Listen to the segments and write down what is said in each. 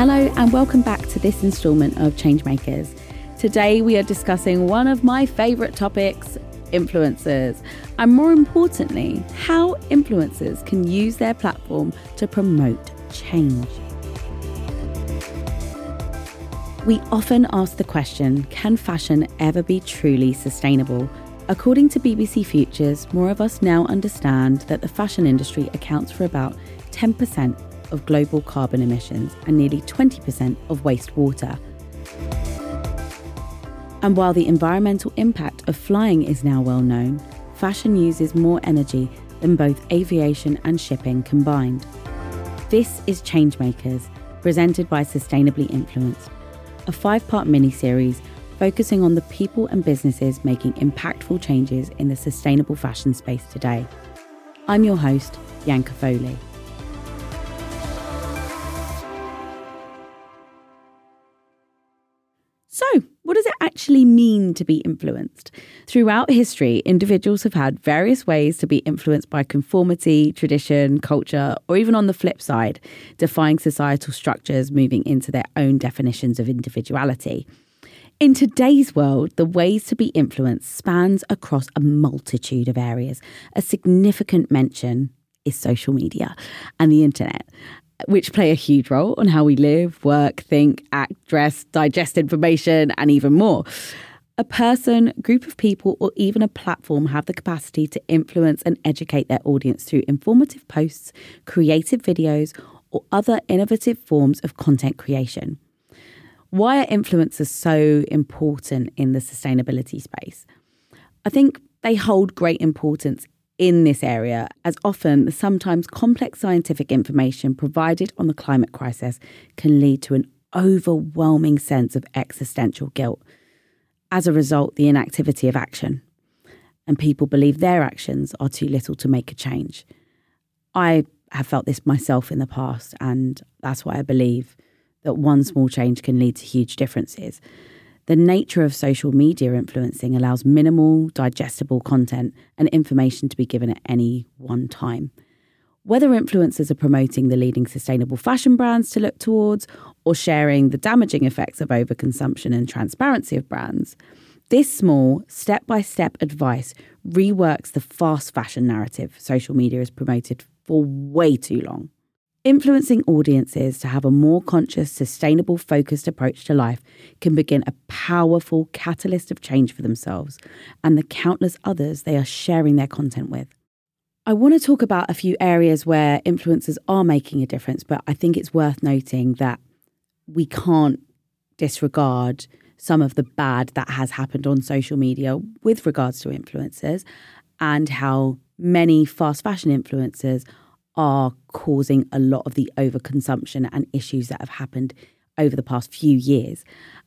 Hello, and welcome back to this instalment of Changemakers. Today, we are discussing one of my favourite topics influencers, and more importantly, how influencers can use their platform to promote change. We often ask the question can fashion ever be truly sustainable? According to BBC Futures, more of us now understand that the fashion industry accounts for about 10% of global carbon emissions and nearly 20% of wastewater. And while the environmental impact of flying is now well known, fashion uses more energy than both aviation and shipping combined. This is Changemakers, presented by Sustainably Influenced, a five part mini series focusing on the people and businesses making impactful changes in the sustainable fashion space today. I'm your host, Bianca Foley. So, what does it actually mean to be influenced? Throughout history, individuals have had various ways to be influenced by conformity, tradition, culture, or even on the flip side, defying societal structures, moving into their own definitions of individuality. In today's world, the ways to be influenced spans across a multitude of areas. A significant mention is social media and the internet which play a huge role on how we live, work, think, act, dress, digest information, and even more. A person, group of people, or even a platform have the capacity to influence and educate their audience through informative posts, creative videos, or other innovative forms of content creation. Why are influencers so important in the sustainability space? I think they hold great importance in this area, as often the sometimes complex scientific information provided on the climate crisis can lead to an overwhelming sense of existential guilt. As a result, the inactivity of action. And people believe their actions are too little to make a change. I have felt this myself in the past, and that's why I believe that one small change can lead to huge differences. The nature of social media influencing allows minimal, digestible content and information to be given at any one time. Whether influencers are promoting the leading sustainable fashion brands to look towards or sharing the damaging effects of overconsumption and transparency of brands, this small, step by step advice reworks the fast fashion narrative social media has promoted for way too long. Influencing audiences to have a more conscious, sustainable, focused approach to life can begin a powerful catalyst of change for themselves and the countless others they are sharing their content with. I want to talk about a few areas where influencers are making a difference, but I think it's worth noting that we can't disregard some of the bad that has happened on social media with regards to influencers and how many fast fashion influencers are causing a lot of the overconsumption and issues that have happened over the past few years.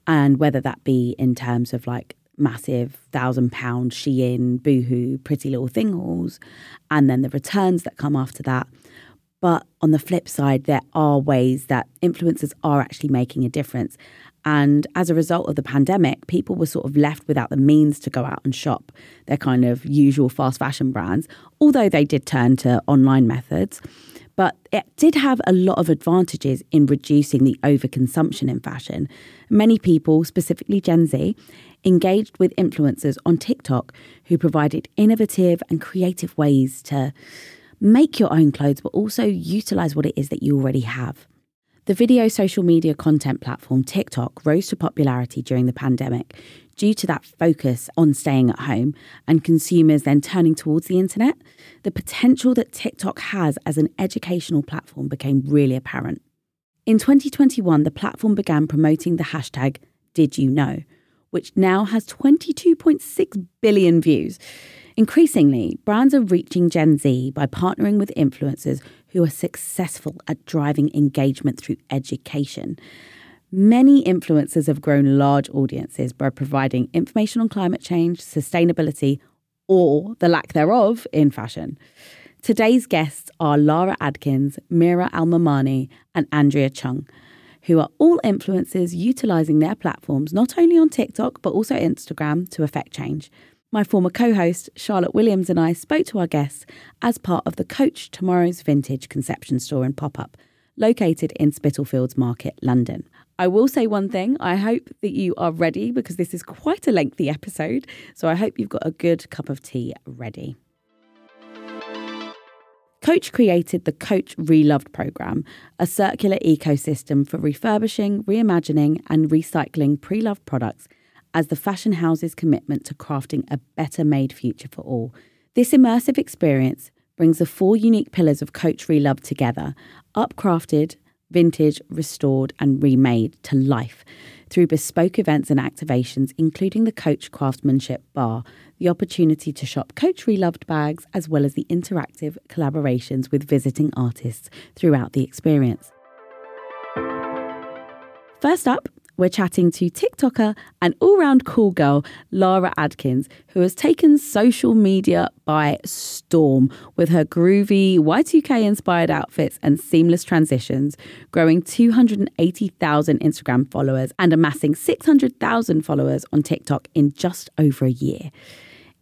And whether that be in terms of like massive thousand pound Shein, Boohoo, Pretty Little Thing hauls, and then the returns that come after that. But on the flip side, there are ways that influencers are actually making a difference. And as a result of the pandemic, people were sort of left without the means to go out and shop their kind of usual fast fashion brands, although they did turn to online methods. But it did have a lot of advantages in reducing the overconsumption in fashion. Many people, specifically Gen Z, engaged with influencers on TikTok who provided innovative and creative ways to make your own clothes, but also utilize what it is that you already have. The video social media content platform TikTok rose to popularity during the pandemic due to that focus on staying at home and consumers then turning towards the internet. The potential that TikTok has as an educational platform became really apparent. In 2021, the platform began promoting the hashtag Did You Know, which now has 22.6 billion views. Increasingly, brands are reaching Gen Z by partnering with influencers who are successful at driving engagement through education. Many influencers have grown large audiences by providing information on climate change, sustainability, or the lack thereof in fashion. Today's guests are Lara Adkins, Mira Almomani, and Andrea Cheong, who are all influencers utilizing their platforms not only on TikTok but also Instagram to affect change. My former co host, Charlotte Williams, and I spoke to our guests as part of the Coach Tomorrow's Vintage conception store and pop up, located in Spitalfields Market, London. I will say one thing. I hope that you are ready because this is quite a lengthy episode. So I hope you've got a good cup of tea ready. Coach created the Coach Reloved program, a circular ecosystem for refurbishing, reimagining, and recycling pre loved products as the fashion house's commitment to crafting a better made future for all. This immersive experience brings the four unique pillars of Coach Reloved together, upcrafted, vintage, restored, and remade to life through bespoke events and activations, including the Coach Craftsmanship Bar, the opportunity to shop Coach Reloved bags, as well as the interactive collaborations with visiting artists throughout the experience. First up, we're chatting to TikToker and all round cool girl, Lara Adkins, who has taken social media by storm with her groovy Y2K inspired outfits and seamless transitions, growing 280,000 Instagram followers and amassing 600,000 followers on TikTok in just over a year.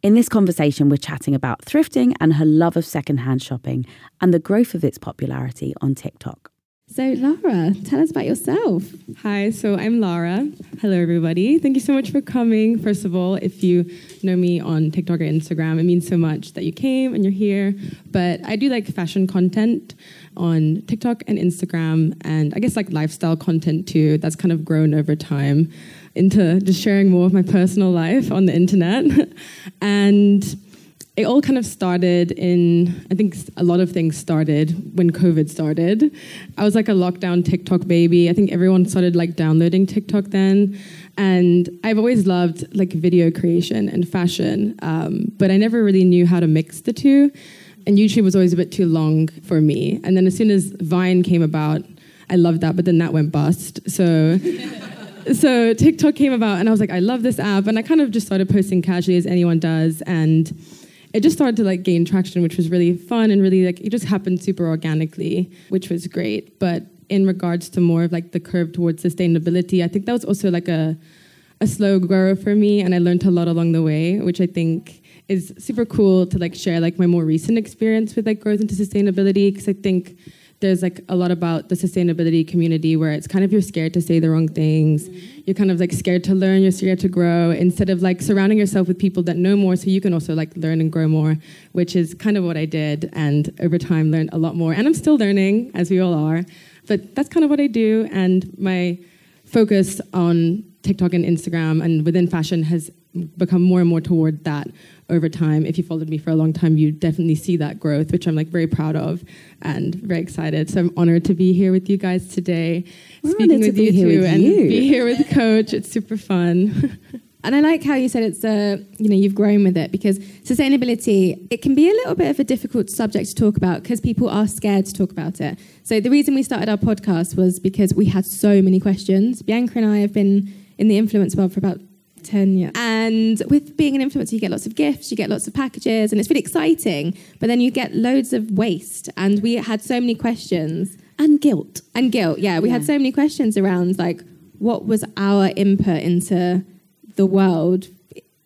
In this conversation, we're chatting about thrifting and her love of secondhand shopping and the growth of its popularity on TikTok. So, Lara, tell us about yourself. Hi, so I'm Lara. Hello, everybody. Thank you so much for coming. First of all, if you know me on TikTok or Instagram, it means so much that you came and you're here. But I do like fashion content on TikTok and Instagram, and I guess like lifestyle content too. That's kind of grown over time into just sharing more of my personal life on the internet. and it all kind of started in, I think a lot of things started when COVID started. I was like a lockdown TikTok baby. I think everyone started like downloading TikTok then. And I've always loved like video creation and fashion, um, but I never really knew how to mix the two. And YouTube was always a bit too long for me. And then as soon as Vine came about, I loved that, but then that went bust. So. so TikTok came about, and I was like, I love this app, and I kind of just started posting casually as anyone does, and it just started to like gain traction, which was really fun and really like it just happened super organically, which was great. But in regards to more of like the curve towards sustainability, I think that was also like a a slow grower for me, and I learned a lot along the way, which I think is super cool to like share like my more recent experience with like growth into sustainability because I think there's like a lot about the sustainability community where it's kind of you're scared to say the wrong things. Mm-hmm. You're kind of like scared to learn, you're scared to grow instead of like surrounding yourself with people that know more so you can also like learn and grow more, which is kind of what I did and over time learned a lot more. And I'm still learning as we all are. But that's kind of what I do and my focus on TikTok and Instagram and within fashion has become more and more toward that over time. If you followed me for a long time, you definitely see that growth, which I'm like very proud of and very excited. So I'm honored to be here with you guys today, We're speaking with you too, and be here with Coach. It's super fun. And I like how you said it's a, uh, you know, you've grown with it because sustainability, it can be a little bit of a difficult subject to talk about because people are scared to talk about it. So the reason we started our podcast was because we had so many questions. Bianca and I have been in the influence world for about 10 years. And with being an influencer, you get lots of gifts, you get lots of packages, and it's really exciting. But then you get loads of waste. And we had so many questions. And guilt. And guilt, yeah. We yeah. had so many questions around like, what was our input into the world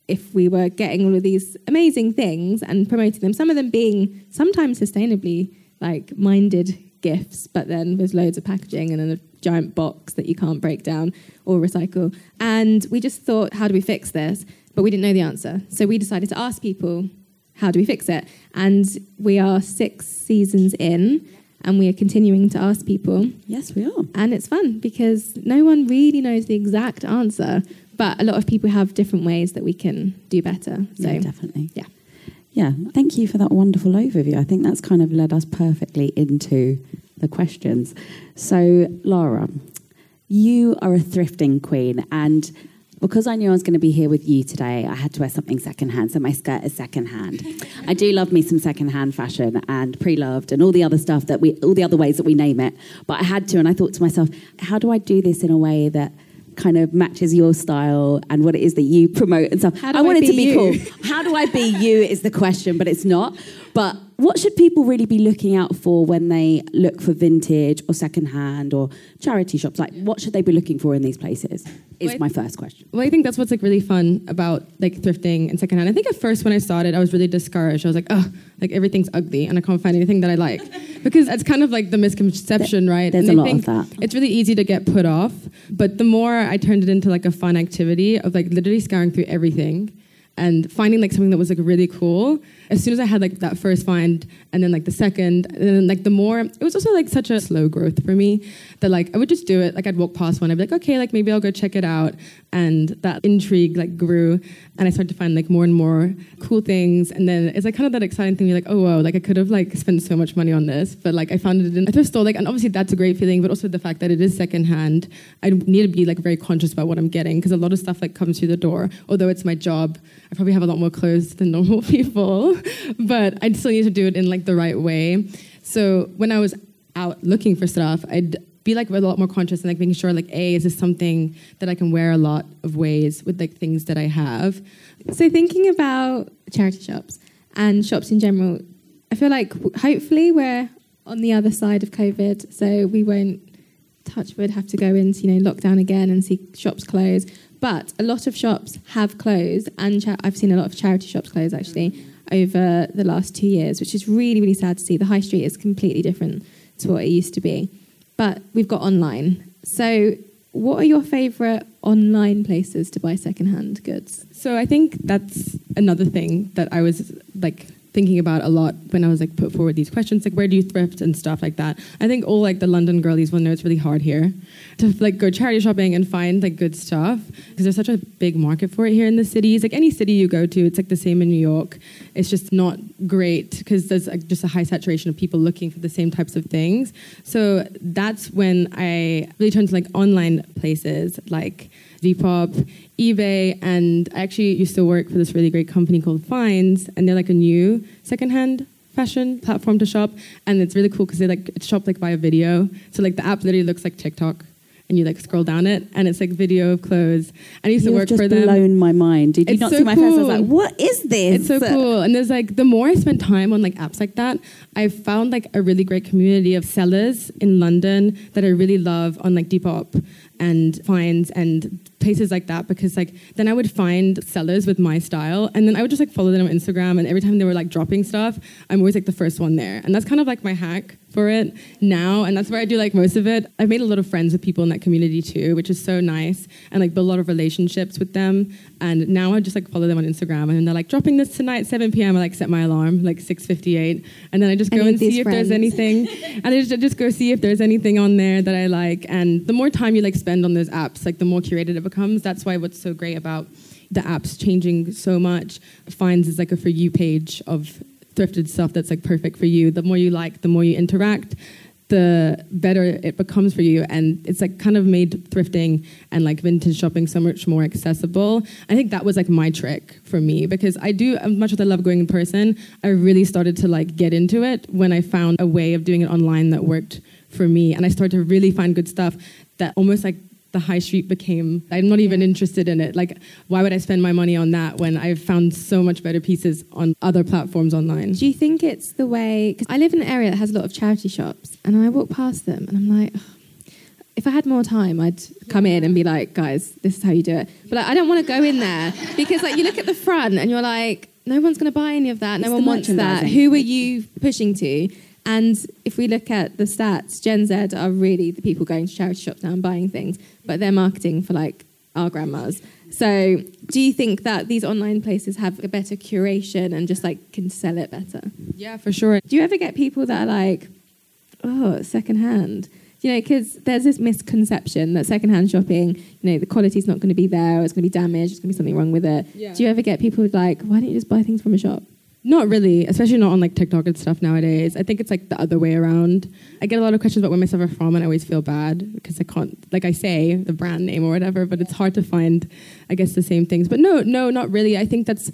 if we were getting all of these amazing things and promoting them, some of them being sometimes sustainably like minded gifts, but then with loads of packaging and then a giant box that you can't break down or recycle. And we just thought, how do we fix this? But we didn't know the answer. So we decided to ask people, how do we fix it? And we are six seasons in and we are continuing to ask people. Yes, we are. And it's fun because no one really knows the exact answer, but a lot of people have different ways that we can do better. So yeah, definitely. Yeah. Yeah, thank you for that wonderful overview. I think that's kind of led us perfectly into the questions. So, Lara, you are a thrifting queen, and because I knew I was going to be here with you today, I had to wear something secondhand. So my skirt is secondhand. I do love me some secondhand fashion and pre-loved and all the other stuff that we, all the other ways that we name it. But I had to, and I thought to myself, how do I do this in a way that kind of matches your style and what it is that you promote and stuff. I, I wanted to be you? cool. How do I be you is the question, but it's not. But what should people really be looking out for when they look for vintage or secondhand or charity shops? Like, what should they be looking for in these places? Is Well, my first question. Well, I think that's what's like really fun about like thrifting and secondhand. I think at first when I started, I was really discouraged. I was like, oh, like everything's ugly and I can't find anything that I like. Because it's kind of like the misconception, right? there's and a I lot of think that. It's really easy to get put off. But the more I turned it into like a fun activity of like literally scouring through everything and finding like something that was like really cool. As soon as I had like that first find and then like the second, and then like the more, it was also like such a slow growth for me that like I would just do it. Like I'd walk past one, I'd be like, okay, like maybe I'll go check it out. And that intrigue like grew and I started to find like more and more cool things. And then it's like kind of that exciting thing. You're like, oh wow, like I could have like spent so much money on this, but like I found it in a thrift store. Like, and obviously that's a great feeling, but also the fact that it is secondhand. I need to be like very conscious about what I'm getting because a lot of stuff like comes through the door. Although it's my job, I probably have a lot more clothes than normal people, but I still need to do it in like the right way. So when I was out looking for stuff, I'd be like a lot more conscious and like making sure like a is this something that I can wear a lot of ways with like things that I have. So thinking about charity shops and shops in general, I feel like hopefully we're on the other side of COVID, so we won't touch wood have to go into you know lockdown again and see shops close. But a lot of shops have closed, and cha- I've seen a lot of charity shops close actually mm. over the last two years, which is really really sad to see. The high street is completely different to what it used to be, but we've got online. So, what are your favourite online places to buy secondhand goods? So I think that's another thing that I was like thinking about a lot when I was like put forward these questions, like where do you thrift and stuff like that. I think all like the London girlies will know it's really hard here to like go charity shopping and find like good stuff because there's such a big market for it here in the cities. Like any city you go to, it's like the same in New York. It's just not great because there's like just a high saturation of people looking for the same types of things. So that's when I really turned to like online places like Depop, eBay, and I actually used to work for this really great company called Finds, and they're like a new secondhand fashion platform to shop, and it's really cool because they like it's shop like via video. So like the app literally looks like TikTok, and you like scroll down it, and it's like video of clothes. And I used to You've work just for them. Just blown my mind. Did you It's not so see my face? I was cool. like, what is this? It's so cool. And there's like, the more I spent time on like apps like that, I found like a really great community of sellers in London that I really love on like Depop and Finds and places like that because like then I would find sellers with my style and then I would just like follow them on Instagram and every time they were like dropping stuff, I'm always like the first one there. And that's kind of like my hack for it now and that's where I do like most of it. I've made a lot of friends with people in that community too, which is so nice and like build a lot of relationships with them. And now I just like follow them on Instagram and they're like dropping this tonight at 7 p.m. I like set my alarm like 6:58 and then I just go Any and see if there's anything and I just, just go see if there's anything on there that I like. And the more time you like spend on those apps, like the more curated it becomes. That's why what's so great about the apps changing so much. Finds is like a for you page of thrifted stuff that's like perfect for you. The more you like, the more you interact, the better it becomes for you. And it's like kind of made thrifting and like vintage shopping so much more accessible. I think that was like my trick for me because I do, as much as I love going in person, I really started to like get into it when I found a way of doing it online that worked for me. And I started to really find good stuff that almost like the high street became i'm not even interested in it like why would i spend my money on that when i've found so much better pieces on other platforms online Do you think it's the way? Because I live in an area that has a lot of charity shops, and I walk past them, and I'm like, "Ugh, if I had more time, I'd come in and be like, guys, this is how you do it. But like, I don't want to go in there because like you look at the front and you're like, no one's going to buy any of that. No It's one wants that. Who are you pushing to? And if we look at the stats, Gen Z are really the people going to charity shops now and buying things, but they're marketing for like our grandmas. So, do you think that these online places have a better curation and just like can sell it better? yeah for sure Do you ever get people that are like, oh, secondhand? You know, because there's this misconception that secondhand shopping, you know, the quality's not going to be there, or it's going to be damaged, there's going to be something wrong with it. Yeah. Do you ever get people like, why don't you just buy things from a shop? Not really, especially not on like TikTok and stuff nowadays. I think it's like the other way around. I get a lot of questions about where my stuff are from, and I always feel bad because I can't, like I say, the brand name or whatever, but it's hard to find, I guess, the same things. But no, no, not really. I think that's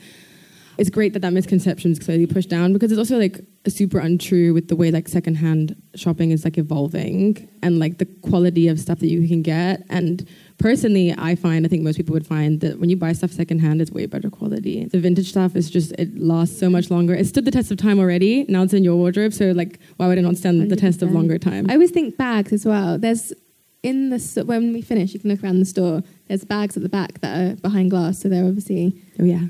it's great that that misconception is clearly pushed down because it's also like super untrue with the way like secondhand shopping is like evolving and like the quality of stuff that you can get and personally, I find, I think most people would find that when you buy stuff secondhand, it's way better quality. The vintage stuff is just, it lasts so much longer. It stood the test of time already. Now it's in your wardrobe. So, like, why would it not stand 100%. the test of longer time? I always think bags as well. There's, in the, when we finish, you can look around the store. There's bags at the back that are behind glass. So they're obviously, oh, yeah,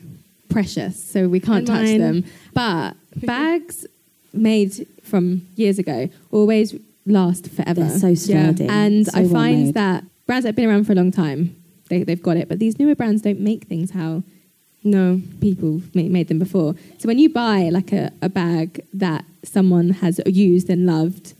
precious. So we can't touch them. But bags made from years ago always last forever. They're so sturdy. Yeah. And so I find well that brands that have been around for a long time, they, they've got it. But these newer brands don't make things how no people made them before. So when you buy like a, a bag that someone has used and loved,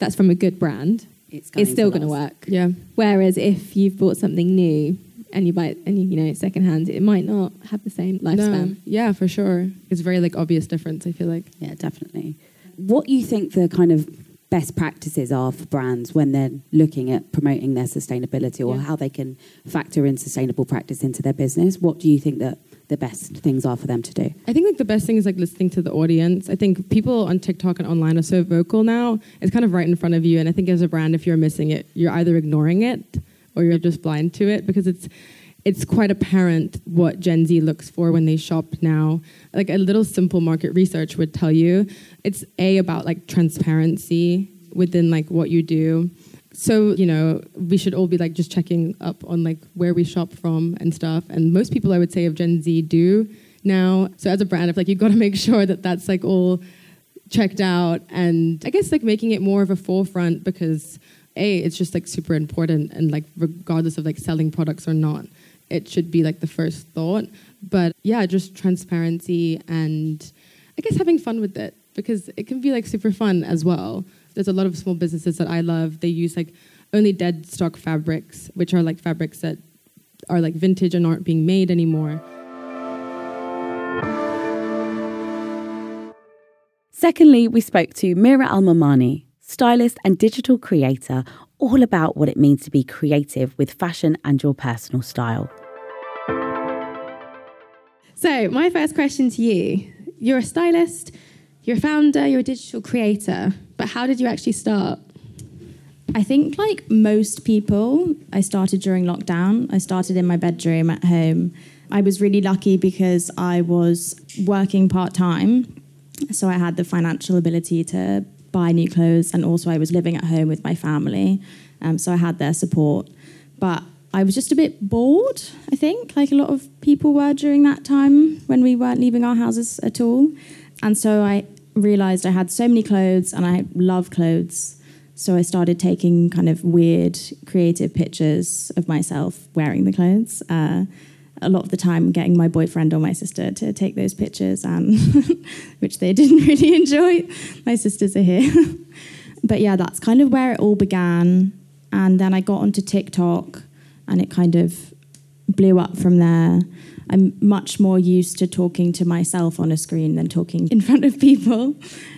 that's from a good brand, it's, it's still going to work. Yeah. Whereas if you've bought something new and you buy it and you, you know secondhand, it might not have the same lifespan. No. Yeah, for sure. It's very like obvious difference. I feel like. Yeah, definitely. What you think the kind of best practices are for brands when they're looking at promoting their sustainability or yeah. how they can factor in sustainable practice into their business? What do you think that the best things are for them to do? I think like the best thing is like listening to the audience. I think people on TikTok and online are so vocal now. It's kind of right in front of you and I think as a brand if you're missing it, you're either ignoring it or you're just blind to it because it's it's quite apparent what Gen Z looks for when they shop now. Like a little simple market research would tell you it's a about like transparency within like what you do. So, you know, we should all be like just checking up on like where we shop from and stuff. And most people I would say of Gen Z do now. So as a brand, if like you've got to make sure that that's like all checked out and I guess like making it more of a forefront because a it's just like super important and like regardless of like selling products or not it should be like the first thought. But yeah just transparency and i guess having fun with it because it can be like super fun as well. There's a lot of small businesses that i love. They use like only dead stock fabrics which are like fabrics that are like vintage and aren't being made anymore. Secondly, we spoke to Mira Al-Momani, stylist, and digital creator, all about what it means to be creative with fashion and your personal style. So, my first question to you you're a stylist, you're a founder, you're a digital creator, but how did you actually start? I think, like most people, I started during lockdown. I started in my bedroom at home. I was really lucky because I was working part time. So I had the financial ability to buy new clothes, and also I was living at home with my family, um, so I had their support. But I was just a bit bored, I think, like a lot of people were during that time when we weren't leaving our houses at all. And so I realized I had so many clothes and I love clothes. So I started taking kind of weird, creative pictures of myself wearing the clothes. Uh, a lot of the time getting my boyfriend or my sister to take those pictures, which they didn't really enjoy. My sisters are here. but yeah, that's kind of where it all began. And then I got onto TikTok and it kind of blew up from there. I'm much more used to talking to myself on a screen than talking in front of people.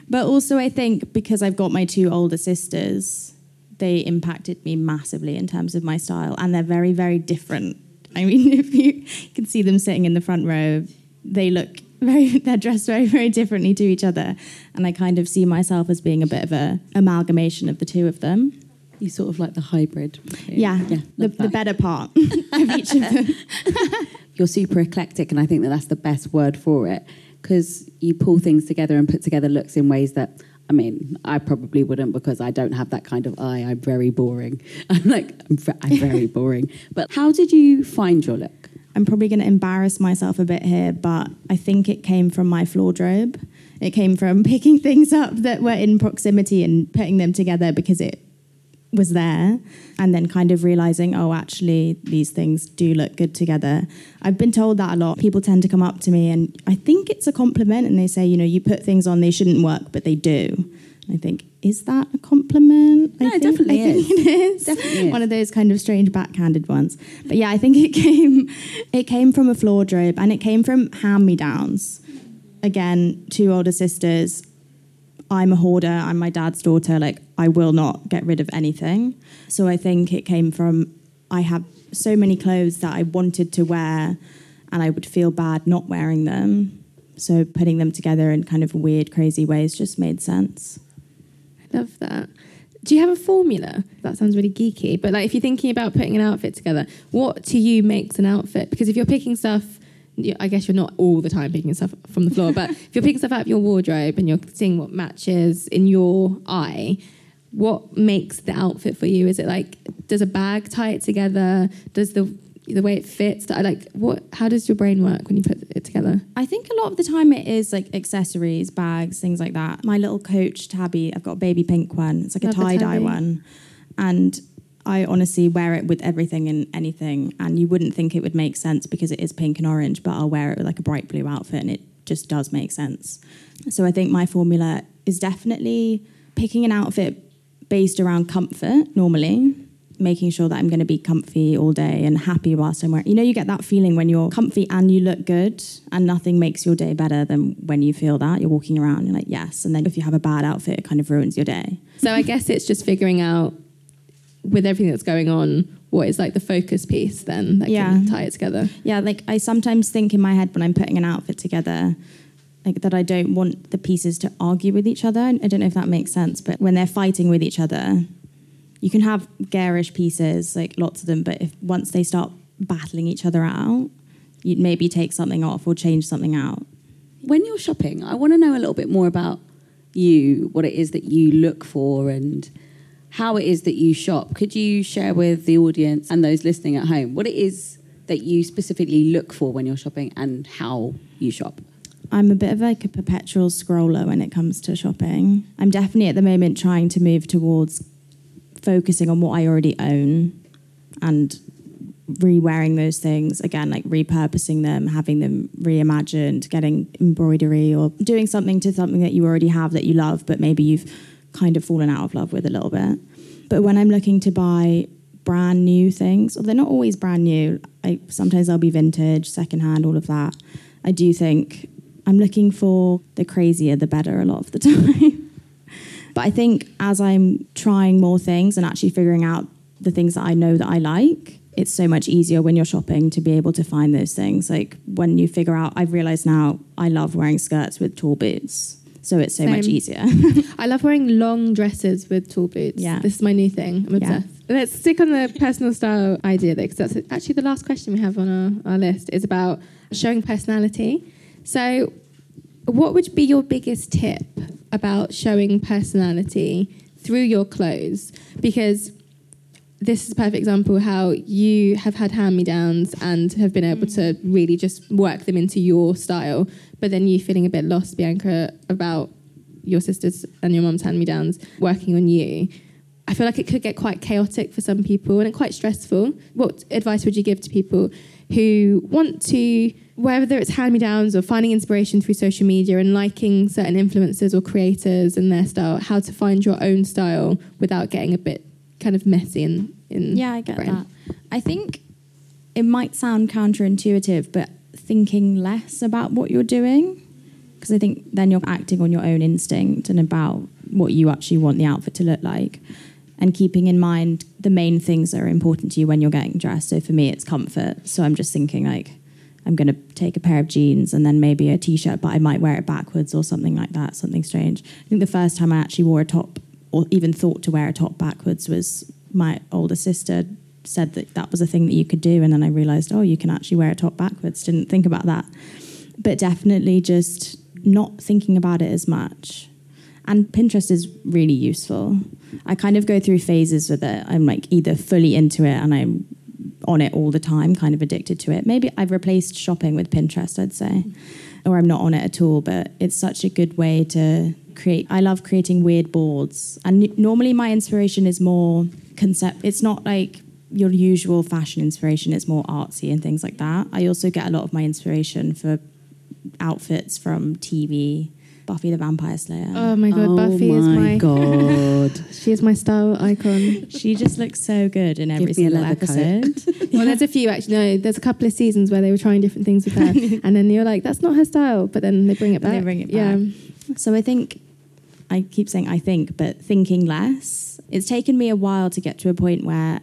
But also, I think because I've got my two older sisters, they impacted me massively in terms of my style, and they're very, very different I mean, if you can see them sitting in the front row, they look very, they're dressed very, very differently to each other. And I kind of see myself as being a bit of a amalgamation of the two of them. You sort of like the hybrid. Yeah, yeah the, the, better part of each of them. You're super eclectic, and I think that that's the best word for it because you pull things together and put together looks in ways that I mean, I probably wouldn't because I don't have that kind of eye. I'm very boring. I'm like, I'm, I'm very boring. But how did you find your look? I'm probably going to embarrass myself a bit here, but I think it came from my wardrobe. It came from picking things up that were in proximity and putting them together because it was there and then kind of realizing oh actually these things do look good together. I've been told that a lot. People tend to come up to me and i think it's a compliment and they say you know you put things on they shouldn't work but they do. I think is that a compliment? No, I think, definitely I is. think it is. Definitely is. one of those kind of strange backhanded ones. But yeah i think it came it came from a floor wardrobe and it came from hand me downs again two older sisters I'm a hoarder, I'm my dad's daughter, like I will not get rid of anything. So I think it came from I have so many clothes that I wanted to wear and I would feel bad not wearing them. So putting them together in kind of weird, crazy ways just made sense. I love that. Do you have a formula? That sounds really geeky, but like if you're thinking about putting an outfit together, what to you makes an outfit? Because if you're picking stuff, I guess you're not all the time picking stuff from the floor, but if you're picking stuff out of your wardrobe and you're seeing what matches in your eye, what makes the outfit for you? Is it like does a bag tie it together? Does the the way it fits? I like what? How does your brain work when you put it together? I think a lot of the time it is like accessories, bags, things like that. My little Coach tabby, I've got a baby pink one. It's like Love a tie dye one, and I honestly wear it with everything and anything. And you wouldn't think it would make sense because it is pink and orange, but I'll wear it with like a bright blue outfit, and it just does make sense. So I think my formula is definitely picking an outfit based around comfort normally making sure that I'm going to be comfy all day and happy whilst I'm wearing. You know, you get that feeling when you're comfy and you look good, and nothing makes your day better than when you feel that. You're walking around, you're like, yes. And then if you have a bad outfit, it kind of ruins your day. So I guess it's just figuring out with everything that's going on what is like the focus piece then that can tie it together. Yeah, like I sometimes think in my head when I'm putting an outfit together, like that I don't want the pieces to argue with each other. I don't know if that makes sense, but when they're fighting with each other, you can have garish pieces, like lots of them, but if once they start battling each other out, you'd maybe take something off or change something out. When you're shopping, I want to know a little bit more about you, what it is that you look for, and how it is that you shop. Could you share with the audience and those listening at home what it is that you specifically look for when you're shopping and how you shop? I'm a bit of like a perpetual scroller when it comes to shopping. I'm definitely at the moment trying to move towards focusing on what I already own and re-wearing those things again like repurposing them having them reimagined getting embroidery or doing something to something that you already have that you love but maybe you've kind of fallen out of love with a little bit but when i'm looking to buy brand new things or they're not always brand new I, sometimes they'll be vintage secondhand all of that i do think i'm looking for the crazier the better a lot of the time but i think as i'm trying more things and actually figuring out the things that i know that i like it's so much easier when you're shopping to be able to find those things. Like when you figure out, I've realized now I love wearing skirts with tall boots. So it's so much easier. I love wearing long dresses with tall boots. Yeah. This is my new thing. I'm Yeah. obsessed. Let's stick on the personal style idea though, because that's actually the last question we have on our, our list is about showing personality. So what would be your biggest tip about showing personality through your clothes? Because this is a perfect example how you have had hand me downs and have been able to mm. really just work them into your style, but then you feeling a bit lost, Bianca, about your sisters and your mum's hand me downs working on you. I feel like it could get quite chaotic for some people and quite stressful. What advice would you give to people who want to, whether it's hand me downs or finding inspiration through social media and liking certain influencers or creators and their style, how to find your own style without getting a bit kind of messy in, in yeah, I get that. I think it might sound counterintuitive, but thinking less about what you're doing, because I think then you're acting on your own instinct and about what you actually want the outfit to look like. And keeping in mind the main things that are important to you when you're getting dressed. So for me, it's comfort. So I'm just thinking like, I'm going to take a pair of jeans and then maybe a t-shirt, but I might wear it backwards or something like that, something strange. I think the first time I actually wore a top or even thought to wear a top backwards was my older sister said that that was a thing that you could do. And then I realized oh you can actually wear a top backwards. Didn't think about that. But definitely just not thinking about it as much. And Pinterest is really useful. I kind of go through phases with it. I'm like either fully into it and I'm on it all the time kind of addicted to it. Maybe I've replaced shopping with Pinterest I'd say. Or I'm not on it at all but it's such a good way to create I love creating weird boards and n- normally my inspiration is more concept it's not like your usual fashion inspiration it's more artsy and things like that I also get a lot of my inspiration for outfits from TV Buffy the Vampire Slayer Oh my god, oh Buffy is my god! she is my style icon. she just looks so good in every Give single leather coat. episode well, there's a few actually. No, there's a couple of seasons where they were trying different things with her, and then you're like, that's not her style, but then they bring it Then back. they bring it back. Yeah. So I think I keep saying I think, but thinking less. It's taken me a while to get to a point where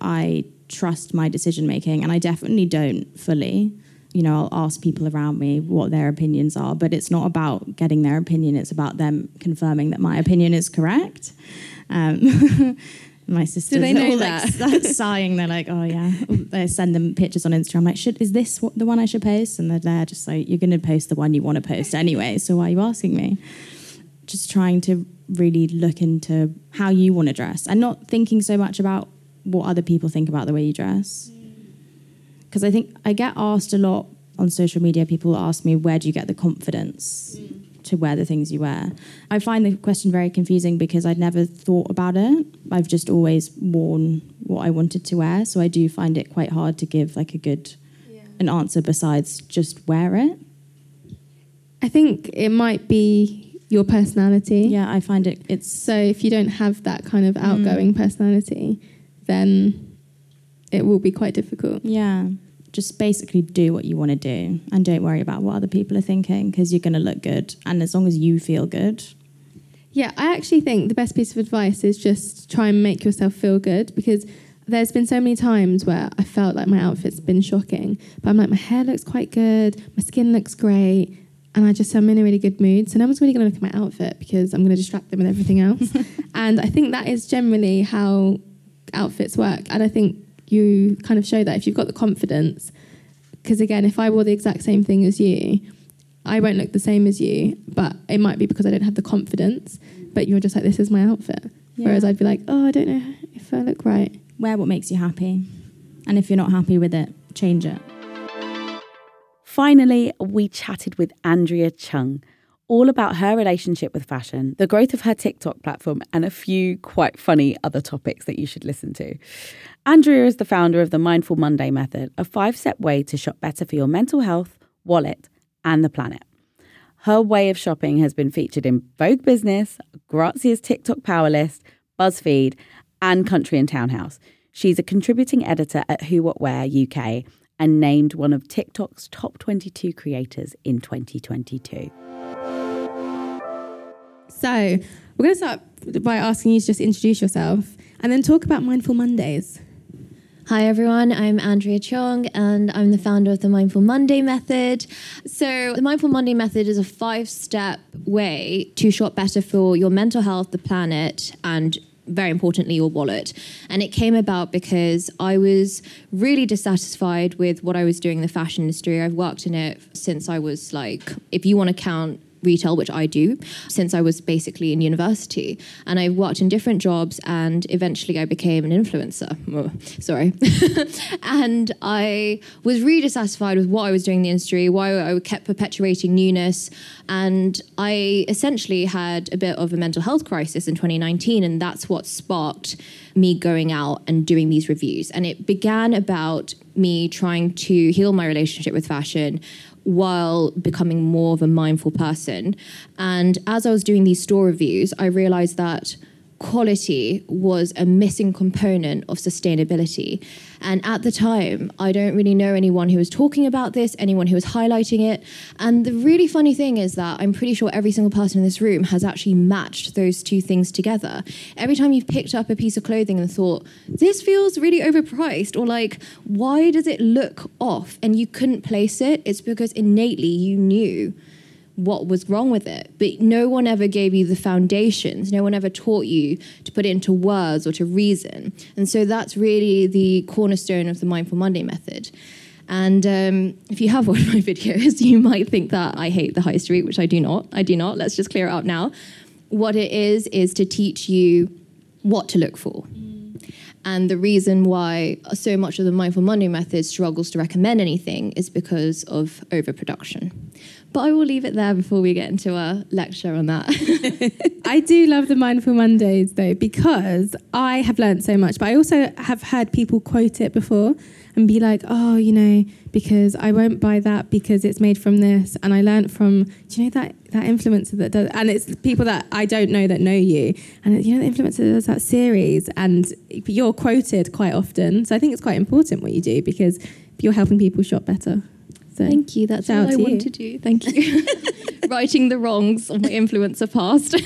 I trust my decision making, and I definitely don't fully. you know, I'll ask people around me what their opinions are, but it's not about getting their opinion, it's about them confirming that my opinion is correct. Um, my sisters they know all that? like sighing. They're like, "Oh yeah." They send them pictures on Instagram. Like, should is this what, the one I should post? And they're there, just like, "You're going to post the one you want to post anyway. So why are you asking me?" Just trying to really look into how you want to dress, and not thinking so much about what other people think about the way you dress. Mm. Because I think I get asked a lot on social media. People ask me, "Where do you get the confidence?" Mm. to wear the things you wear. I find the question very confusing because I'd never thought about it. I've just always worn what I wanted to wear, so I do find it quite hard to give like a good an answer besides just wear it. I think it might be your personality. Yeah, I find it it's So if you don't have that kind of hmm. outgoing personality, then it will be quite difficult. yeah, just basically do what you want to do and don't worry about what other people are thinking because you're going to look good and as long as you feel good. Yeah, I actually think the best piece of advice is just try and make yourself feel good because there's been so many times where I felt like my outfit's been shocking, but I'm like, my hair looks quite good, my skin looks great, and I just I'm in a really good mood. So no one's really going to look at my outfit because I'm going to distract them with everything else. and I think that is generally how outfits work. And I think you kind of show that if you've got the confidence. Because again, if I wore the exact same thing as you, I won't look the same as you, but it might be because I don't have the confidence. But you're just like, this is my outfit. Whereas I'd be like, oh, I don't know if I look right. Wear what makes you happy. And if you're not happy with it, change it. Finally, we chatted with Andrea Cheong all about her relationship with fashion, the growth of her TikTok platform, and a few quite funny other topics that you should listen to. Andrea is the founder of the Mindful Monday Method, a five step way to shop better for your mental health, wallet, and the planet. Her way of shopping has been featured in Vogue Business, Grazia's TikTok Power List, BuzzFeed, and Country and Townhouse. She's a contributing editor at Who What Wear UK and named one of TikTok's top 22 creators in 2022. So we're going to start by asking you to just introduce yourself and then talk about Mindful Mondays. Hi everyone, I'm Andrea Cheong and I'm the founder of the Mindful Monday Method. So, the Mindful Monday Method is a five step way to shop better for your mental health, the planet, and very importantly, your wallet. And it came about because I was really dissatisfied with what I was doing in the fashion industry. I've worked in it since I was like, if you want to count retail, which I do, since I was basically in university. And I worked in different jobs and eventually I became an influencer. Oh, sorry. and I was really dissatisfied with what I was doing in the industry, why I kept perpetuating newness. And I essentially had a bit of a mental health crisis in 2019. And that's what sparked me going out and doing these reviews. And it began about me trying to heal my relationship with fashion while becoming more of a mindful person. And as I was doing these store reviews, I realized that quality was a missing component of sustainability. And at the time, I don't really know anyone who was talking about this, anyone who was highlighting it. And the really funny thing is that I'm pretty sure every single person in this room has actually matched those two things together. Every time you've picked up a piece of clothing and thought, this feels really overpriced, or like, why does it look off? And you couldn't place it, it's because innately you knew what was wrong with it. But no one ever gave you the foundations. No one ever taught you to put it into words or to reason. And so that's really the cornerstone of the Mindful Monday method. And um, if you have watched my videos, you might think that I hate the high street, which I do not. I do not. Let's just clear it up now. What it is, is to teach you what to look for. And the reason why so much of the Mindful Monday method struggles to recommend anything is because of overproduction. But I will leave it there before we get into a lecture on that. I do love the Mindful Mondays though because I have learned so much, but I also have heard people quote it before and be like, "Oh, you know, because I won't buy that because it's made from this." And I learned from, do you know that that influencer that does, and it's people that I don't know that know you, and you know the influencer that does that series, and you're quoted quite often. So I think it's quite important what you do because you're helping people shop better. So Thank you. That's all I want to do. Thank you. Righting the wrongs of my influencer past.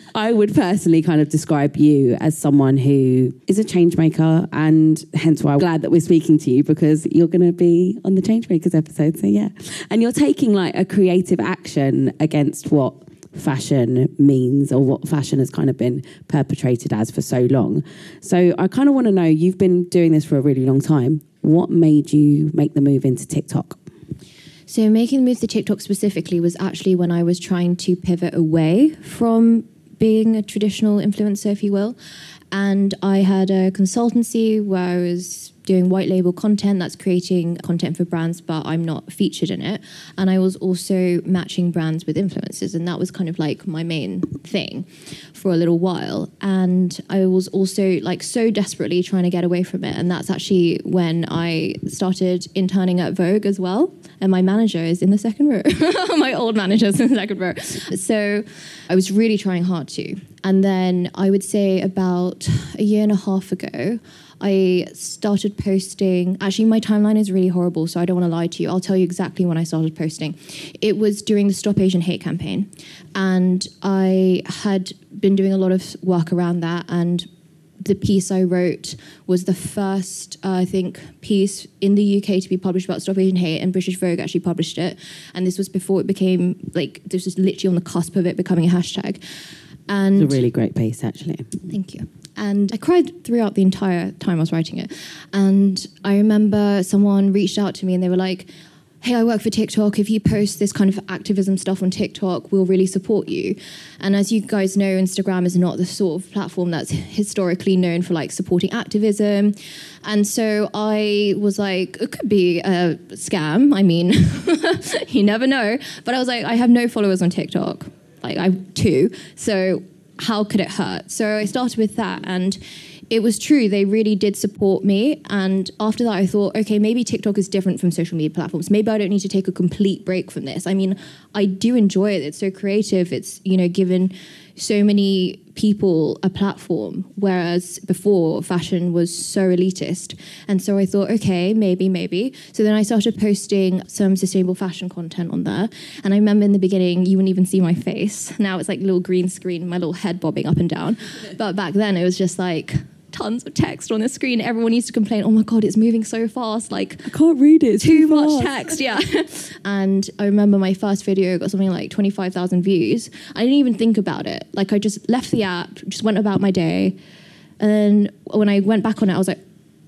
I would personally kind of describe you as someone who is a change maker, and hence why I'm glad that we're speaking to you because you're going to be on the change makers episode. So yeah, and you're taking like a creative action against what fashion means or what fashion has kind of been perpetrated as for so long. So I kind of want to know you've been doing this for a really long time. What made you make the move into TikTok? So making the move to TikTok specifically was actually when I was trying to pivot away from being a traditional influencer, if you will. And I had a consultancy where I was doing white label content that's creating content for brands, but I'm not featured in it. And I was also matching brands with influencers, and that was kind of like my main thing for a little while. And I was also like so desperately trying to get away from it. And that's actually when I started interning at Vogue as well. And my manager is in the second row. my old manager is in the second row. So I was really trying hard to. And then I would say about a year and a half ago, I started posting. Actually, my timeline is really horrible, so I don't want to lie to you. I'll tell you exactly when I started posting. It was during the Stop Asian Hate campaign, and I had been doing a lot of work around that. And the piece I wrote was the first, uh, I think, piece in the UK to be published about Stop Asian Hate, and British Vogue actually published it. And this was before it became like this was literally on the cusp of it becoming a hashtag. And It's a really great piece, actually. Thank you. And I cried throughout the entire time I was writing it. And I remember someone reached out to me and they were like, Hey, I work for TikTok. If you post this kind of activism stuff on TikTok, we'll really support you. And as you guys know, Instagram is not the sort of platform that's historically known for like supporting activism. And so I was like, it could be a scam. I mean, you never know. But I was like, I have no followers on TikTok. Like I have two. So how could it hurt? So I started with that and it was true. They really did support me. And after that, I thought, okay, maybe TikTok is different from social media platforms. Maybe I don't need to take a complete break from this. I mean, I do enjoy it. It's so creative. It's, you know, given so many people a platform, whereas before fashion was so elitist. And so I thought, okay, maybe, maybe. So then I started posting some sustainable fashion content on there. And I remember in the beginning, you wouldn't even see my face. Now it's like a little green screen, my little head bobbing up and down. But back then it was just like, tons of text on the screen. Everyone used to complain, "Oh my god, it's moving so fast! Like I can't read it. It's too much text." Yeah. and I remember my first video got something like twenty five thousand views. I didn't even think about it. Like I just left the app, just went about my day, and then when I went back on it, I was like,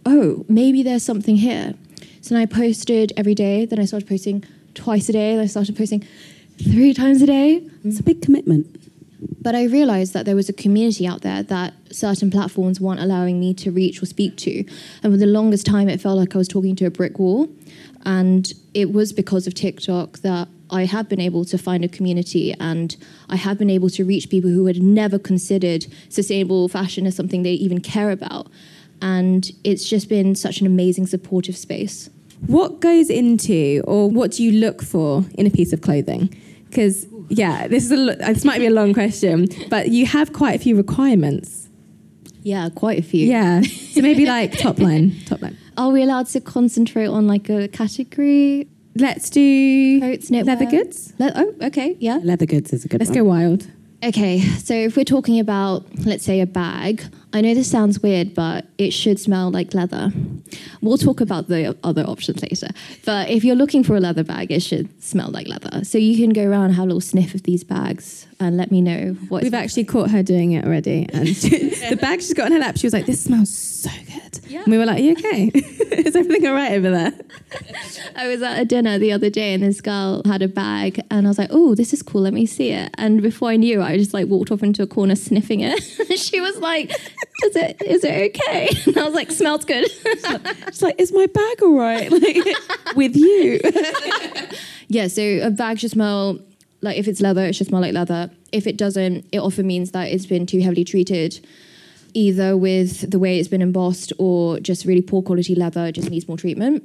"Oh, maybe there's something here." So then I posted every day. Then I started posting twice a day. Then I started posting three times a day. Mm. It's a big commitment. But I realized that there was a community out there that certain platforms weren't allowing me to reach or speak to. And for the longest time, it felt like I was talking to a brick wall. And it was because of TikTok that I have been able to find a community and I have been able to reach people who had never considered sustainable fashion as something they even care about. And it's just been such an amazing supportive space. What goes into, or what do you look for in a piece of clothing? Because yeah, this is a lo- this might be a long question, but you have quite a few requirements. Yeah, quite a few. Yeah, so maybe like top line, top line. Are we allowed to concentrate on like a category? Let's do Coats, knitwear. leather goods. Le- oh, okay, yeah. Leather goods is a good Let's one. go wild. Okay, so if we're talking about, let's say, a bag, I know this sounds weird, but it should smell like leather. We'll talk about the other options later. But if you're looking for a leather bag, it should smell like leather. So you can go around and have a little sniff of these bags and let me know what. We've actually caught her doing it already, and she, the bag she's got in her lap, she was like, "This smells so good." Yeah. And we were like, "You okay? Is everything all right over there?" I was at a dinner the other day and this girl had a bag and I was like, oh, this is cool. Let me see it. And before I knew, I just like walked off into a corner sniffing it. she was like, is it is it okay? And I was like, smells good. She's like, "Is my bag all right?" Like with you. Yeah, so a bag should smell like if it's leather, it should smell like leather. If it doesn't, it often means that it's been too heavily treated, either with the way it's been embossed or just really poor quality leather, just needs more treatment.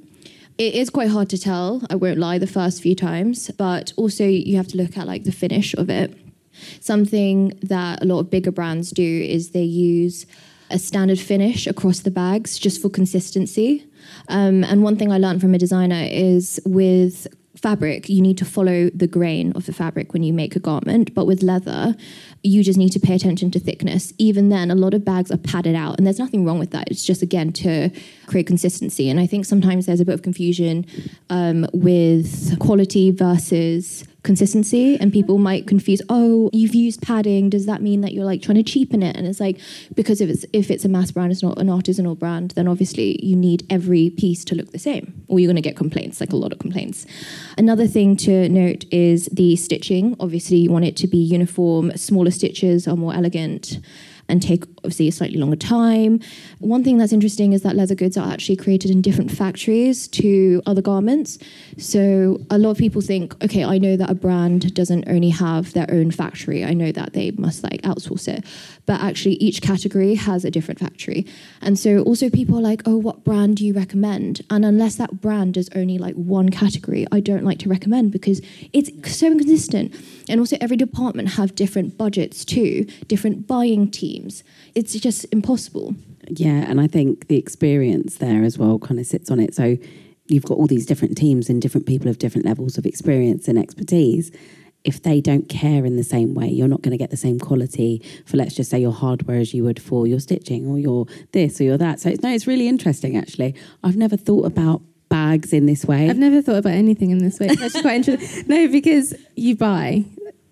It is quite hard to tell, I won't lie, the first few times, but also you have to look at like the finish of it. Something that a lot of bigger brands do is they use a standard finish across the bags just for consistency. Um, and one thing I learned from a designer is with fabric, you need to follow the grain of the fabric when you make a garment. But with leather, you just need to pay attention to thickness. Even then, a lot of bags are padded out, and there's nothing wrong with that. It's just, again, to create consistency. And I think sometimes there's a bit of confusion um, with quality versus consistency and people might confuse oh you've used padding does that mean that you're like trying to cheapen it and it's like because if it's if it's a mass brand it's not an artisanal brand then obviously you need every piece to look the same or you're going to get complaints like a lot of complaints another thing to note is the stitching obviously you want it to be uniform smaller stitches are more elegant and take obviously a slightly longer time. One thing that's interesting is that leather goods are actually created in different factories to other garments. So a lot of people think, okay, I know that a brand doesn't only have their own factory. I know that they must like outsource it. But actually each category has a different factory. And so also people are like, oh, what brand do you recommend? And unless that brand is only like one category, I don't like to recommend because it's so inconsistent. And also every department have different budgets too, different buying teams it's just impossible. Yeah, and I think the experience there as well kind of sits on it. So you've got all these different teams and different people of different levels of experience and expertise. If they don't care in the same way, you're not going to get the same quality for, let's just say, your hardware as you would for your stitching or your this or your that. So it's, no, it's really interesting actually. I've never thought about bags in this way. I've never thought about anything in this way. That's quite interesting. No, because you buy.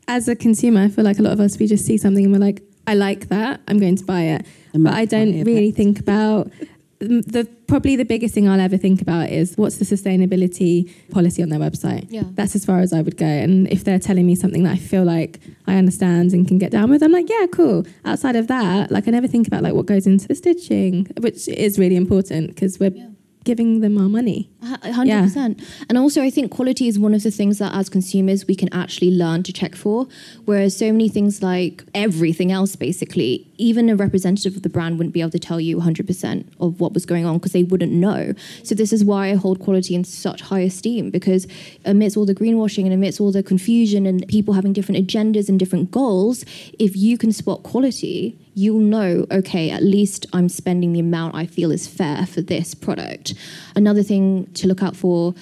As a consumer, I feel like a lot of us we just see something and we're like, I like that. I'm going to buy it. but I don't really think about the probably the biggest thing I'll ever think about is what's the sustainability policy on their website. Yeah. That's as far as I would go. And if they're telling me something that I feel like I understand and can get down with, I'm like, yeah, cool. Outside of that, like I never think about like what goes into the stitching, which is really important because we're yeah giving them our money. 100%. Yeah. And also, I think quality is one of the things that as consumers we can actually learn to check for. Whereas so many things like everything else, basically, even a representative of the brand wouldn't be able to tell you 100% of what was going on because they wouldn't know. So, this is why I hold quality in such high esteem because amidst all the greenwashing and amidst all the confusion and people having different agendas and different goals, if you can spot quality, you'll know, okay, at least I'm spending the amount I feel is fair for this product. Another thing to look out for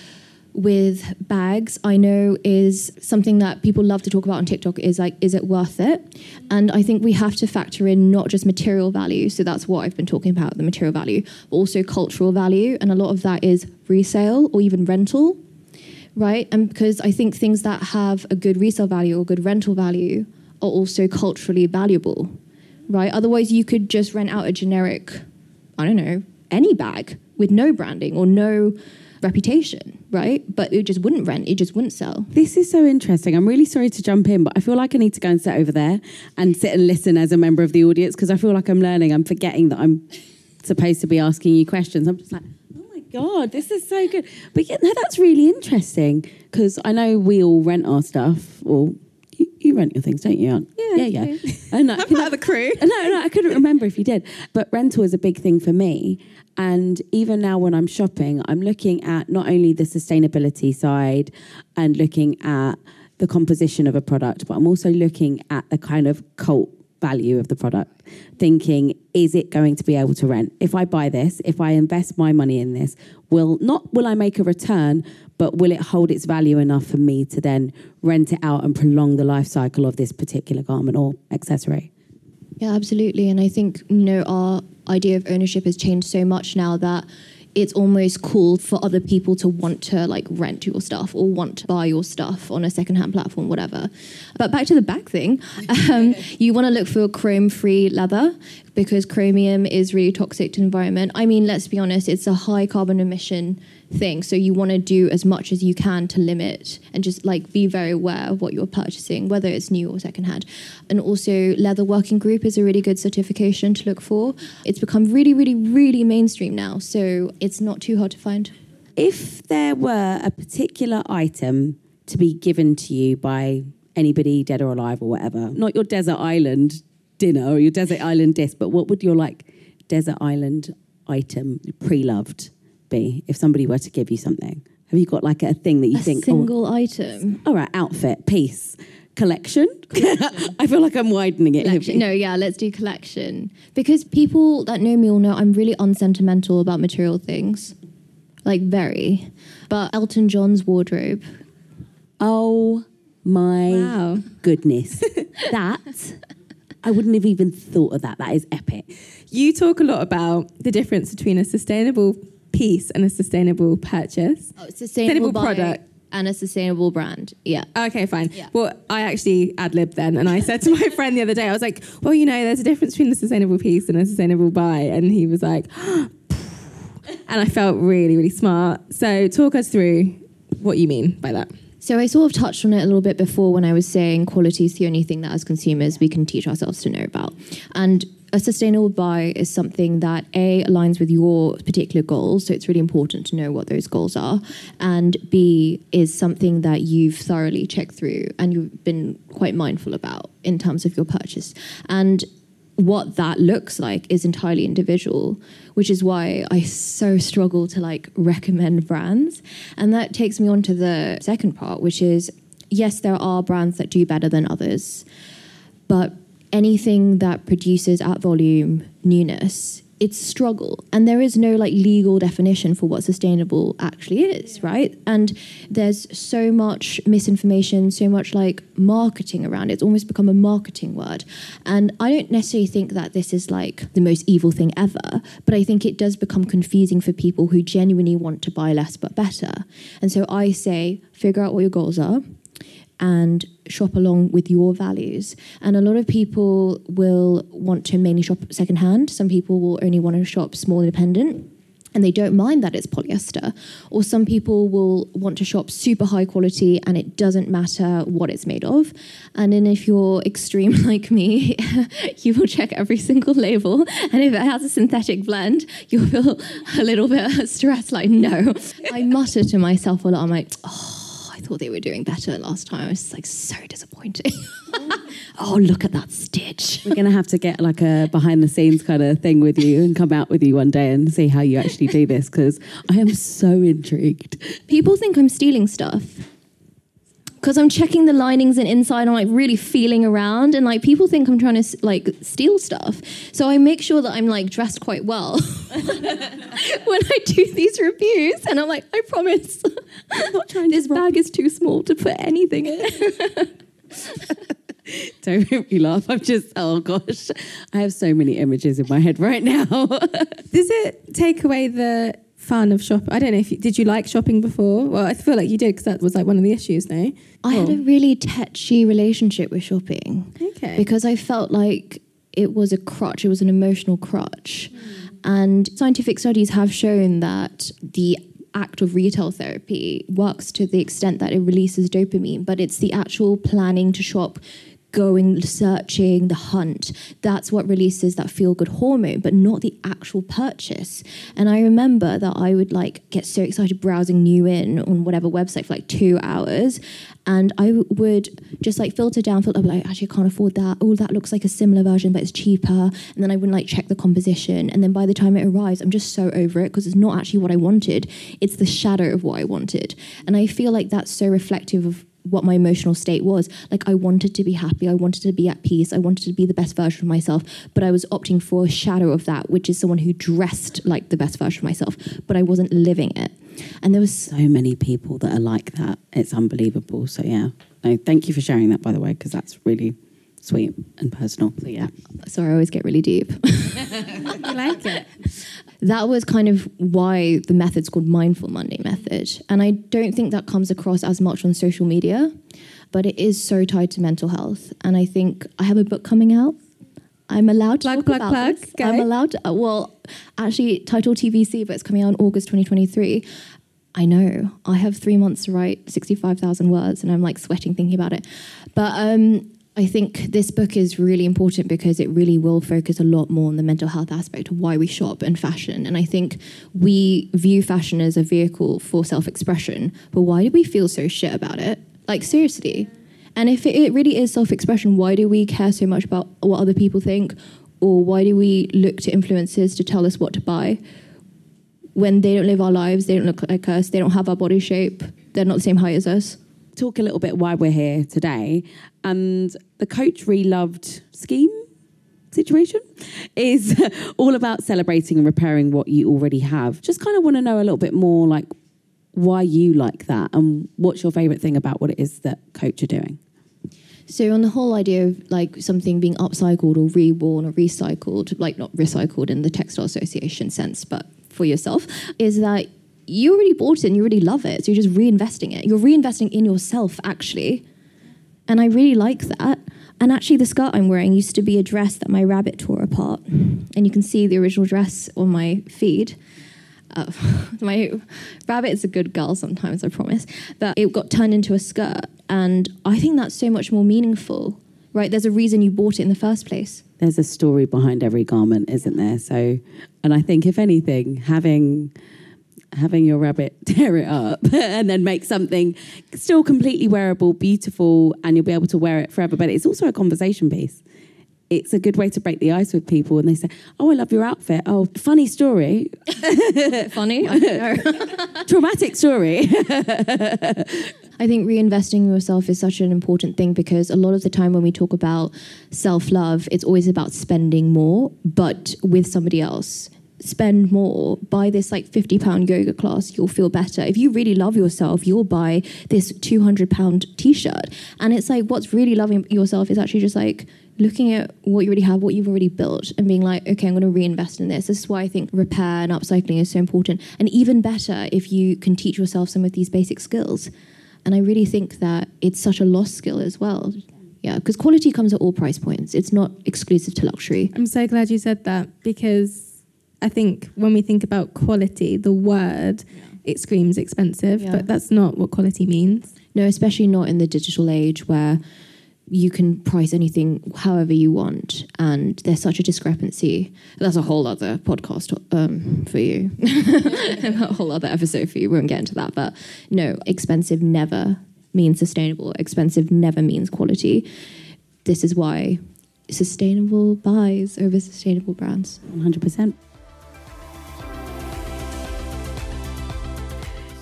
with bags i know is something that people love to talk about on tiktok is like is it worth it? And i think we have to factor in not just material value so that's what i've been talking about the material value but also cultural value and a lot of that is resale or even rental right? And because i think things that have a good resale value or good rental value are also culturally valuable right? Otherwise, you could just rent out a generic, I don't know, any bag with no branding or no reputation, right? But it just wouldn't rent, it just wouldn't sell. This is so interesting. I'm really sorry to jump in, but I feel like I need to go and sit over there and sit and listen as a member of the audience because I feel like I'm learning. I'm forgetting that I'm supposed to be asking you questions. I'm just like, oh my God, this is so good. But yeah, no, that's really interesting because I know we all rent our stuff or you rent your things, don't you? Yeah, yeah, yeah. And I'm part of the crew. No, no, I couldn't remember if you did. But rental is a big thing for me. And even now, when I'm shopping, I'm looking at not only the sustainability side and looking at the composition of a product, but I'm also looking at the kind of cult value of the product, thinking, is it going to be able to rent? If I buy this, if I invest my money in this, will not will I make a return, but will it hold its value enough for me to then rent it out and prolong the life cycle of this particular garment or accessory? Yeah, absolutely. And I think, you know, our idea of ownership has changed so much now that it's almost cool for other people to want to like rent your stuff or want to buy your stuff on a secondhand platform, whatever. But back to the back thing, um, you want to look for chrome-free leather because chromium is really toxic to the environment. I mean, let's be honest, it's a high carbon emission thing. So you want to do as much as you can to limit and just like be very aware of what you're purchasing, whether it's new or secondhand. And also, Leather Working Group is a really good certification to look for. It's become really, really, really mainstream now. So it's not too hard to find. If there were a particular item to be given to you by anybody dead or alive or whatever, not your desert island dinner or your desert island disc, but what would your like desert island item pre-loved be if somebody were to give you something? Have you got like a thing that you a think? Oh, single oh, item. All right, outfit, piece, collection. I feel like I'm widening it. No, yeah, let's do collection because people that know me will know I'm really unsentimental about material things, like very. But Elton John's wardrobe Oh my Wow. goodness. that, I wouldn't have even thought of that. That is epic. You talk a lot about the difference between a sustainable piece and a sustainable purchase. Oh, Sustainable sustainable, product. and a sustainable brand. Yeah. Okay, fine. Yeah. Well, I actually ad libbed then, and I said to my friend the other day, I was like, "Well, you know, there's a difference between a sustainable piece and a sustainable buy," and he was like, and I felt really, really smart. So, talk us through what you mean by that. So I sort of touched on it a little bit before when I was saying quality is the only thing that as consumers we can teach ourselves to know about. And a sustainable buy is something that A aligns with your particular goals, so it's really important to know what those goals are. And B is something that you've thoroughly checked through and you've been quite mindful about in terms of your purchase. And what that looks like is entirely individual, which is why I so struggle to like recommend brands. And that takes me on to the second part, which is yes, there are brands that do better than others, but anything that produces at volume newness it's struggle. And there is no like legal definition for what sustainable actually is right? And there's so much misinformation so much like marketing around it. It's almost become a marketing word. And i don't necessarily think that this is like the most evil thing ever but i think it does become confusing for people who genuinely want to buy less but better. And so i say figure out what your goals are and shop along with your values. And a lot of people will want to mainly shop secondhand. Some people will only want to shop small independent. And they don't mind that it's polyester. Or some people will want to shop super high quality and it doesn't matter what it's made of. And then if you're extreme like me, you will check every single label. And if it has a synthetic blend, you'll feel a little bit stressed like, no. I mutter to myself a lot. I'm like, oh, thought they were doing better last time. I was like so disappointed. oh, look at that stitch. We're going to have to get like a behind the scenes kind of thing with you and come out with you one day and see how you actually do this because I am so intrigued. People think I'm stealing stuff. Because I'm checking the linings and inside, I'm like really feeling around, and like people think I'm trying to like steal stuff. So I make sure that I'm like dressed quite well when I do these reviews, and I'm like, I promise, I'm not trying. This bag is too small to put anything in. Don't make me laugh. I'm just, oh gosh. I have so many images in my head right now. Does it take away the fun of shop? I don't know if you, did you like shopping before? Well, I feel like you did because that was like one of the issues, no? I had a really touchy relationship with shopping. Okay. Because I felt like it was a crutch, it was an emotional crutch. Hmm. And scientific studies have shown that the act of retail therapy works to the extent that it releases dopamine, but it's the actual planning to shop going searching the hunt. That's what releases that feel good hormone but not the actual purchase. And i remember that i would like get so excited browsing new in on whatever website for like two hours and i w- would just like filter down filter like actually I can't afford that. Oh that looks like a similar version but it's cheaper. And then i wouldn't like check the composition. And then by the time it arrives i'm just so over it because it's not actually what i wanted. It's the shadow of what i wanted. And i feel like that's so reflective of what my emotional state was. Like I wanted to be happy, I wanted to be at peace, I wanted to be the best version of myself, but I was opting for a shadow of that, which is someone who dressed like the best version of myself, but I wasn't living it. And there was so many people that are like that. It's unbelievable. So yeah. No, thank you for sharing that by the way, because that's really sweet and personal. So yeah. sorry, I always get really deep. I like it. that was kind of why the method's called Mindful Monday Method. And I don't think that comes across as much on social media, but it is so tied to mental health. And I think I have a book coming out. I'm allowed to Plug, talk plug, about plug. this. Go. I'm allowed to. Well, actually, title TBC, but it's coming out in August 2023. I know. I have three months to write 65,000 words, and I'm like sweating thinking about it. But um, I think this book is really important because it really will focus a lot more on the mental health aspect of why we shop and fashion. And I think we view fashion as a vehicle for self expression, but why do we feel so shit about it? Like, seriously. And if it, really is self expression, why do we care so much about what other people think? Or why do we look to influencers to tell us what to buy? when they don't live our lives, they don't look like us, they don't have our body shape, they're not the same height as us. Talk a little bit why we're here today. And the Coach Reloved scheme situation is all about celebrating and repairing what you already have. Just kind of want to know a little bit more like why you like that and what's your favourite thing about what it is that Coach are doing. So on the whole idea of like something being upcycled or reworn or recycled, like not recycled in the textile association sense, but for yourself, is that you already bought it and you already love it. So you're just reinvesting it. You're reinvesting in yourself actually. And I really like that. And actually the skirt I'm wearing used to be a dress that my rabbit tore apart. And you can see the original dress on my feed. Uh, my rabbit is a good girl sometimes, I promise. But it got turned into a skirt. And I think that's so much more meaningful, right? There's a reason you bought it in the first place. There's a story behind every garment, isn't there? So, and I think if anything, having having your rabbit tear it up and then make something still completely wearable, beautiful, and you'll be able to wear it forever. But it's also a conversation piece. It's a good way to break the ice with people, and they say, "Oh, I love your outfit. Oh, funny story, Funny? I traumatic story." I think reinvesting yourself is such an important thing because a lot of the time when we talk about self love, it's always about spending more, but with somebody else. Spend more, buy this like 50 pound yoga class, you'll feel better. If you really love yourself, you'll buy this 200 pound t shirt. And it's like, what's really loving yourself is actually just like looking at what you already have, what you've already built, and being like, okay, I'm going to reinvest in this. This is why I think repair and upcycling is so important. And even better if you can teach yourself some of these basic skills. And I really think that it's such a lost skill as well. Yeah, because quality comes at all price points. It's not exclusive to luxury. I'm so glad you said that because I think when we think about quality, the word it screams expensive, Yeah. but that's not what quality means. No, especially not in the digital age where you can price anything however you want, and there's such a discrepancy. That's a whole other podcast um, for you, a whole other episode for you. We won't get into that, but no, expensive never means sustainable. Expensive never means quality. This is why sustainable buys over sustainable brands. 100%.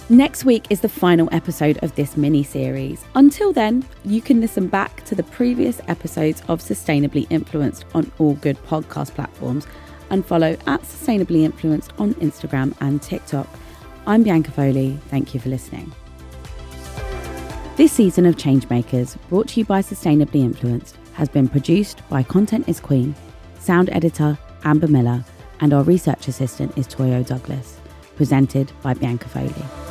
Next week is the final episode of this mini series. Until then, you can listen back to the previous episodes of Sustainably Influenced on all good podcast platforms and follow at Sustainably Influenced on Instagram and TikTok. I'm Bianca Foley. Thank you for listening. This season of Changemakers, brought to you by Sustainably Influenced, has been produced by Content is Queen, sound editor Amber Miller, and our research assistant is Toyo Douglas. Presented by Bianca Foley.